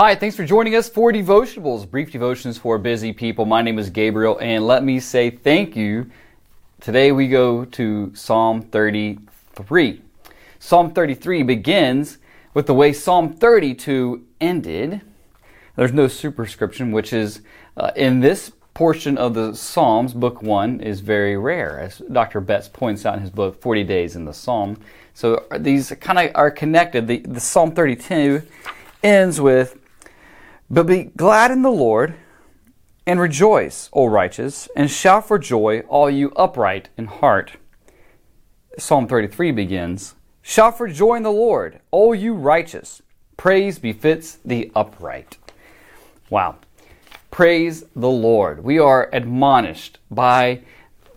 Hi, thanks for joining us for Devotionables, brief devotions for busy people. My name is Gabriel, and let me say thank you. Today we go to Psalm 33. Psalm 33 begins with the way Psalm 32 ended. There's no superscription, which is uh, in this portion of the Psalms, book one, is very rare, as Dr. Betts points out in his book, 40 Days in the Psalm. So these kind of are connected. The, the Psalm 32 ends with but be glad in the Lord and rejoice, O righteous, and shout for joy, all you upright in heart. Psalm 33 begins Shout for joy in the Lord, O you righteous. Praise befits the upright. Wow. Praise the Lord. We are admonished by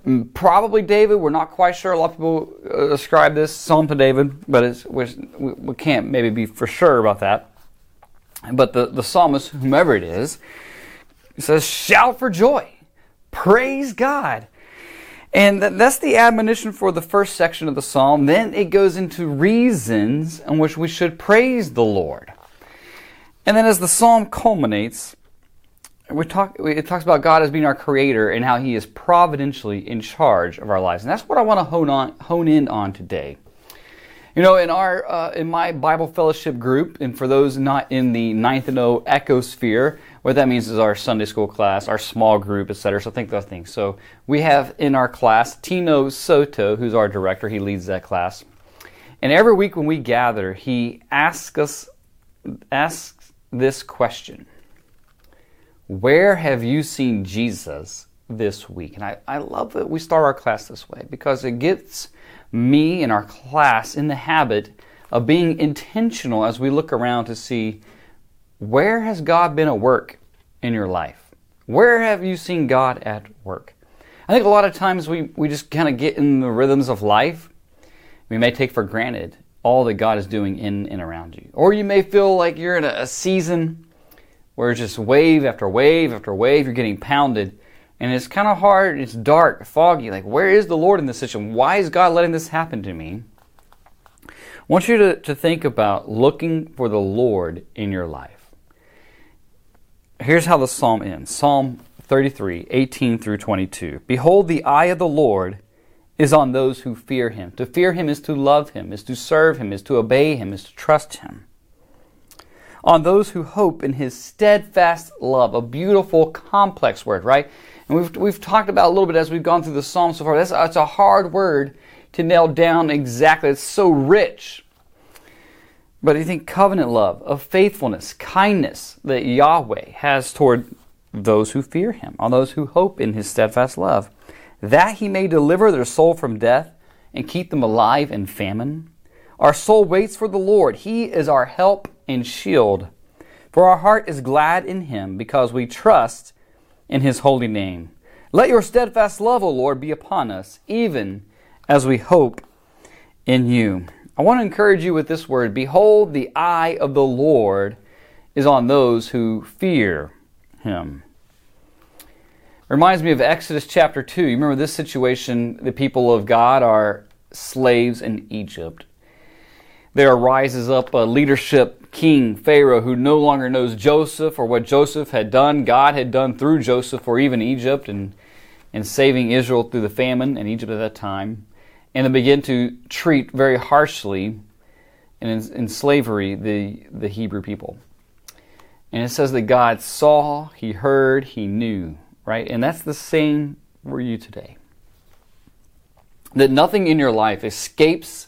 mm, probably David. We're not quite sure. A lot of people uh, ascribe this psalm to David, but we can't maybe be for sure about that. But the, the psalmist, whomever it is, says, Shout for joy, praise God. And that's the admonition for the first section of the psalm. Then it goes into reasons in which we should praise the Lord. And then as the psalm culminates, we talk, it talks about God as being our creator and how he is providentially in charge of our lives. And that's what I want to hone, on, hone in on today. You know, in our uh, in my Bible fellowship group, and for those not in the ninth and O ecosphere, what that means is our Sunday school class, our small group, etc. So think those things. So we have in our class Tino Soto, who's our director. He leads that class, and every week when we gather, he asks us asks this question: Where have you seen Jesus this week? And I, I love that we start our class this way because it gets me and our class in the habit of being intentional as we look around to see where has God been at work in your life? Where have you seen God at work? I think a lot of times we, we just kind of get in the rhythms of life. We may take for granted all that God is doing in and around you. Or you may feel like you're in a, a season where it's just wave after wave after wave, you're getting pounded and it's kind of hard, it's dark, foggy. Like, where is the Lord in this situation? Why is God letting this happen to me? I want you to, to think about looking for the Lord in your life. Here's how the psalm ends Psalm 33, 18 through 22. Behold, the eye of the Lord is on those who fear him. To fear him is to love him, is to serve him, is to obey him, is to trust him. On those who hope in his steadfast love, a beautiful, complex word, right? And we've, we've talked about a little bit as we've gone through the psalm so far. That's, that's a hard word to nail down exactly. It's so rich. But you think covenant love, of faithfulness, kindness that Yahweh has toward those who fear him, on those who hope in his steadfast love, that he may deliver their soul from death and keep them alive in famine. Our soul waits for the Lord. He is our help and shield. For our heart is glad in him because we trust in his holy name. Let your steadfast love, O Lord, be upon us, even as we hope in you. I want to encourage you with this word Behold, the eye of the Lord is on those who fear him. reminds me of Exodus chapter 2. You remember this situation? The people of God are slaves in Egypt. There rises up a leadership king, Pharaoh, who no longer knows Joseph or what Joseph had done, God had done through Joseph or even Egypt and, and saving Israel through the famine in Egypt at that time. And they begin to treat very harshly and in, in slavery the, the Hebrew people. And it says that God saw, He heard, He knew, right? And that's the same for you today. That nothing in your life escapes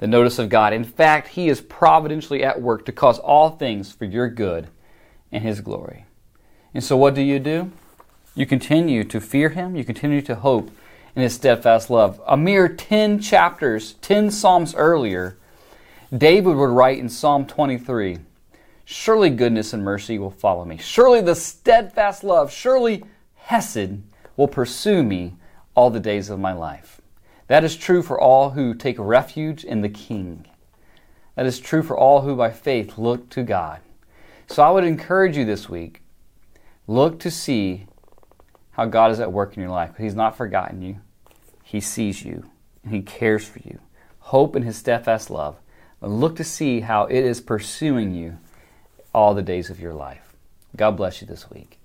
the notice of God. In fact, He is providentially at work to cause all things for your good and His glory. And so, what do you do? You continue to fear Him, you continue to hope in His steadfast love. A mere 10 chapters, 10 Psalms earlier, David would write in Psalm 23 Surely goodness and mercy will follow me. Surely the steadfast love, surely Hesed will pursue me all the days of my life. That is true for all who take refuge in the King. That is true for all who by faith look to God. So I would encourage you this week look to see how God is at work in your life. He's not forgotten you, He sees you, and He cares for you. Hope in His steadfast love. But look to see how it is pursuing you all the days of your life. God bless you this week.